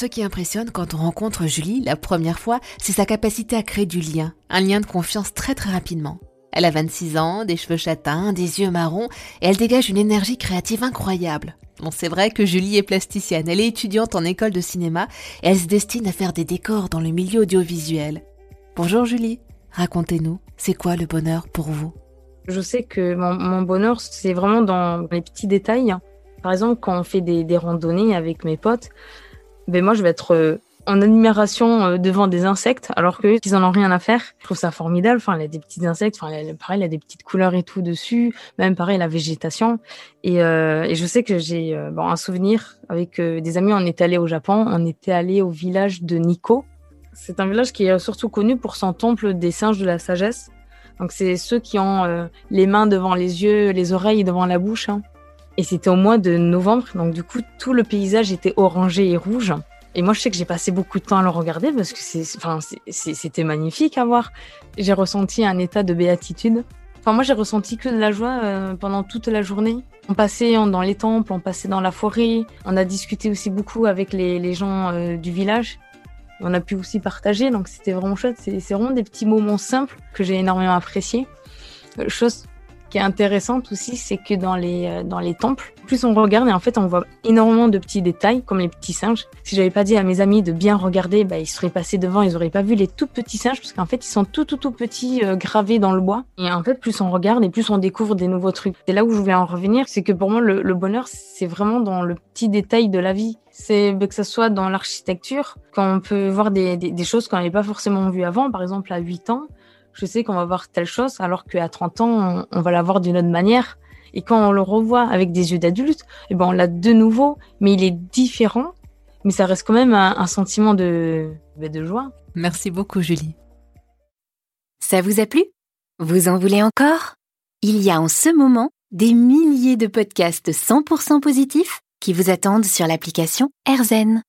Ce qui impressionne quand on rencontre Julie la première fois, c'est sa capacité à créer du lien, un lien de confiance très très rapidement. Elle a 26 ans, des cheveux châtains, des yeux marrons, et elle dégage une énergie créative incroyable. Bon, c'est vrai que Julie est plasticienne, elle est étudiante en école de cinéma, et elle se destine à faire des décors dans le milieu audiovisuel. Bonjour Julie, racontez-nous, c'est quoi le bonheur pour vous? Je sais que mon, bonheur, c'est vraiment dans les petits détails. Par exemple, quand on fait des, randonnées avec mes potes, ben moi je vais être euh, en admiration euh, devant des insectes alors que qu'ils en ont rien à faire. Je trouve ça formidable. Enfin, il y a des petits insectes. Enfin, pareil, il y a des petites couleurs et tout dessus. Même pareil, la végétation. Et, euh, je sais que j'ai bon, un souvenir avec des amis. On était allé au Japon. On était allé au village de Nikko. C'est un village qui est surtout connu pour son temple des singes de la sagesse. Donc, c'est ceux qui ont les mains devant les yeux, les oreilles devant la bouche. Hein. Et c'était au mois de novembre. Donc, du coup, tout le paysage était orangé et rouge. Et moi, je sais que j'ai passé beaucoup de temps à le regarder parce que c'était magnifique à voir. J'ai ressenti un état de béatitude. Enfin, moi, j'ai ressenti que de la joie euh, pendant toute la journée. On passait dans les temples, on passait dans la forêt. On a discuté aussi beaucoup avec les, les gens euh, du village. On a pu aussi partager, donc c'était vraiment chouette. C'est vraiment des petits moments simples que j'ai énormément appréciés. Euh, chose qui est intéressante aussi, c'est que dans les, euh, dans les temples, plus on regarde et en fait on voit énormément de petits détails comme les petits singes. Si j'avais pas dit à mes amis de bien regarder, bah, ils seraient passés devant, ils auraient pas vu les tout petits singes parce qu'en fait ils sont tout tout tout petits euh, gravés dans le bois. Et en fait plus on regarde et plus on découvre des nouveaux trucs. C'est là où je voulais en revenir, c'est que pour moi le, le bonheur c'est vraiment dans le petit détail de la vie. C'est que ce soit dans l'architecture, quand on peut voir des, des, des choses qu'on n'avait pas forcément vues avant, par exemple à 8 ans, je sais qu'on va voir telle chose, alors qu'à 30 ans, on, va la voir d'une autre manière. Et quand on le revoit avec des yeux d'adulte, eh ben on l'a de nouveau, mais il est différent. Mais ça reste quand même un, sentiment de, ben, de joie. Merci beaucoup, Julie. Ça vous a plu? Vous en voulez encore? Il y a en ce moment des milliers de podcasts 100% positifs qui vous attendent sur l'application AirZen.